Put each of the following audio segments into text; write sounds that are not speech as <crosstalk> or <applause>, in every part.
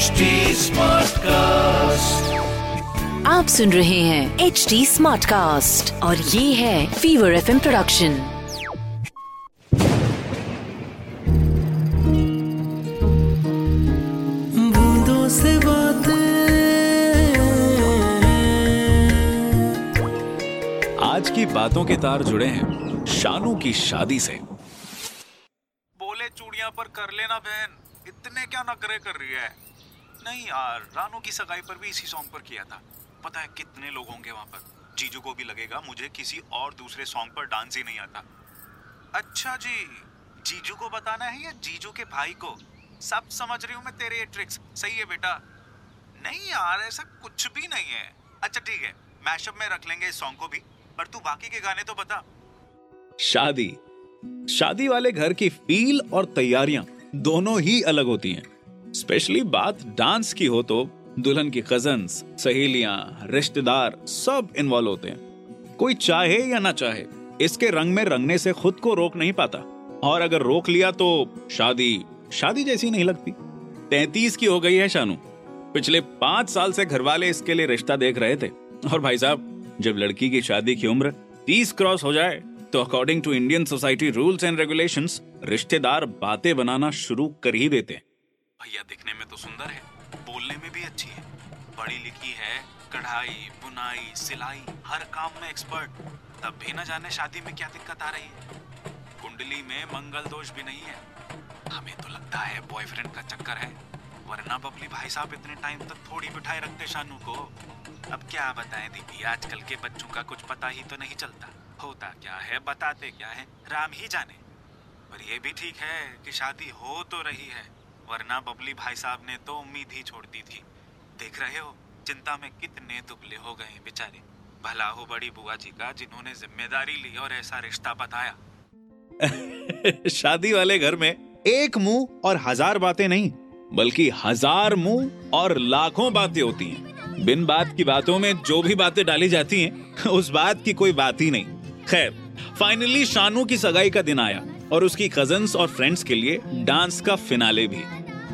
HD Smartcast. आप सुन रहे हैं एच डी स्मार्ट कास्ट और ये है फीवर एफ़ प्रोडक्शन बूंदों से बातें आज की बातों के तार जुड़े हैं शानू की शादी से। बोले चूड़िया पर कर लेना बहन इतने क्या नखरे कर रही है? नहीं, यार, रानू की सगाई पर भी इसी सॉन्ग पर किया था। पता है कितने लोग होंगे वहाँ पर? जीजू को भी लगेगा, मुझे किसी और दूसरे सॉन्ग पर डांस ही नहीं आता। अच्छा जी, जीजू को बताना है या जीजू के भाई को? सब समझ रही हूँ मैं तेरे ये ट्रिक्स सही है बेटा? नहीं यार, ऐसा कुछ भी नहीं है। अच्छा ठीक है मैशअप में रख लेंगे इस सॉन्ग को भी, पर तू बाकी के गाने तो बता। शादी। शादी वाले घर की फील और तैयारियाँ दोनों ही अलग होती हैं। स्पेशली बात डांस की हो तो दुल्हन की कजन्स, सहेलियाँ, रिश्तेदार सब इन्वॉल्व होते हैं। कोई चाहे या ना चाहे, इसके रंग में रंगने से खुद को रोक नहीं पाता। और अगर रोक लिया तो शादी शादी जैसी नहीं लगती। तैतीस की हो गई है शानू। पिछले पाँच साल से घर वाले इसके लिए रिश्ता देख रहे थे। और भाई साहब, जब लड़की की शादी की उम्र तीस क्रॉस हो जाए तो according to Indian society rules and regulations रिश्तेदार बातें बनाना शुरू कर ही देते हैं। भैया दिखने में तो सुंदर है, बोलने में भी अच्छी है। पढ़ी लिखी है, कढ़ाई, बुनाई, सिलाई, हर काम में एक्सपर्ट तब भी न जाने शादी में क्या दिक्कत आ रही है। कुंडली में मंगल दोष भी नहीं है। हमें तो लगता है बॉयफ्रेंड का चक्कर है, वरना बबली भाई साहब इतने टाइम तक थोड़ी बिठाए रखते शानू को। अब क्या बताएँ दीदी, आजकल के बच्चों का कुछ पता ही तो नहीं चलता। होता क्या है, बताते क्या है, राम ही जाने। पर ये भी ठीक है कि शादी हो तो रही है। वरना बबली भाई साहब ने तो उम्मीद ही छोड़ दी थी। देख रहे हो, चिंता में कितने दुबले हो गए बेचारे। भला हो बड़ी बुआ जी का, जिन्होंने ज़िम्मेदारी ली और ऐसा रिश्ता बताया। <laughs> शादी वाले घर में एक मुँह और हज़ार बातें नहीं, बल्कि हज़ार मुँह और लाखों बातें होती हैं। बिन बात की बातों में जो भी बातें डाली जाती हैं, उस बात की कोई बात ही नहीं। खैर फाइनली शानू की सगाई का दिन आया, और उसकी कजन्स और फ्रेंड्स के लिए डांस का फिनाले भी।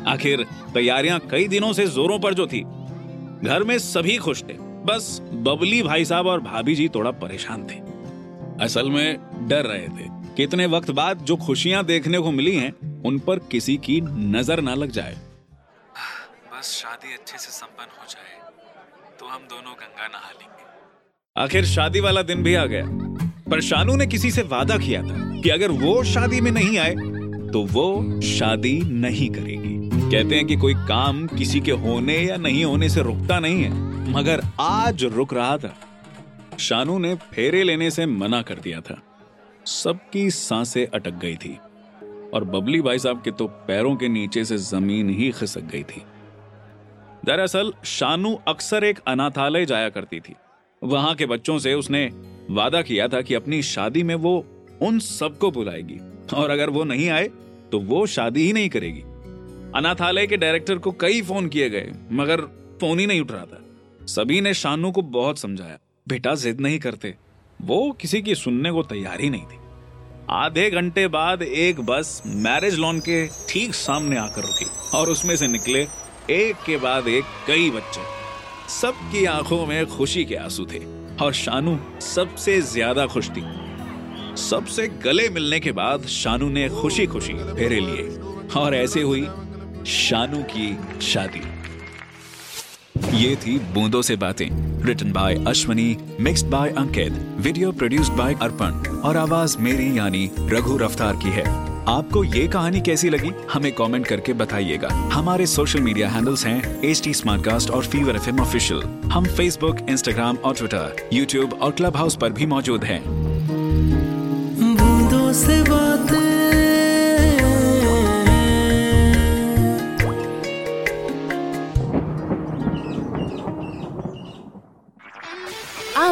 आखिर तैयारियाँ कई दिनों से जोरों पर जो थी। घर में सभी खुश थे। बस बबली भाई साहब और भाभी जी थोड़ा परेशान थे। असल में डर रहे थे कितने वक्त बाद जो खुशियाँ देखने को मिली हैं उन पर किसी की नज़र ना लग जाए। बस शादी अच्छे से संपन्न हो जाए तो हम दोनों गंगा नहा लेंगे। आखिर शादी वाला दिन भी आ गया। पर शानू ने किसी से वादा किया था कि अगर वो शादी में नहीं आए तो वो शादी नहीं करेगी। कहते हैं कि कोई काम किसी के होने या नहीं होने से रुकता नहीं है। मगर आज रुक रहा था। शानू ने फेरे लेने से मना कर दिया था। सबकी साँसें अटक गई थी। और बबली भाई साहब के तो पैरों के नीचे से ज़मीन ही खिसक गई थी। दरअसल, शानू अक्सर एक अनाथालय जाया करती थी। वहाँ के बच्चों से उसने वादा किया था कि अपनी शादी में वो उन सबको बुलाएगी। और अगर वो नहीं आए तो वो शादी ही नहीं करेगी। अनाथालय के डायरेक्टर को कई फ़ोन किए गए, मगर फ़ोन ही नहीं उठ रहा था। सभी ने शानू को बहुत समझाया, बेटा, जिद नहीं करते। वो किसी की सुनने को तैयार ही नहीं थी। आधे घंटे बाद एक बस मैरिज लॉन के ठीक सामने आकर रुकी, और उसमें से निकले एक के बाद एक कई बच्चे। सबकी आँखों में खुशी के आँसू थे, और शानू सबसे ज़्यादा खुश थी। सबसे गले मिलने के बाद शानू ने खुशी खुशी फेरे लिए, और ऐसे हुई शानू की शादी। ये थी बूंदों से बातें written by Ashwani mixed by Ankit video produced by Arpan, और आवाज़ मेरी यानी रघु रफ्तार की है। आपको ये कहानी कैसी लगी, हमें कमेंट करके बताइएगा। हमारे सोशल मीडिया हैंडल्स हैं एच टी और फीवर एफ़ ऑफिशियल हम फेसबुक इंस्टाग्राम और ट्विटर यूट्यूब और क्लब हाउस पर भी मौजूद हैं।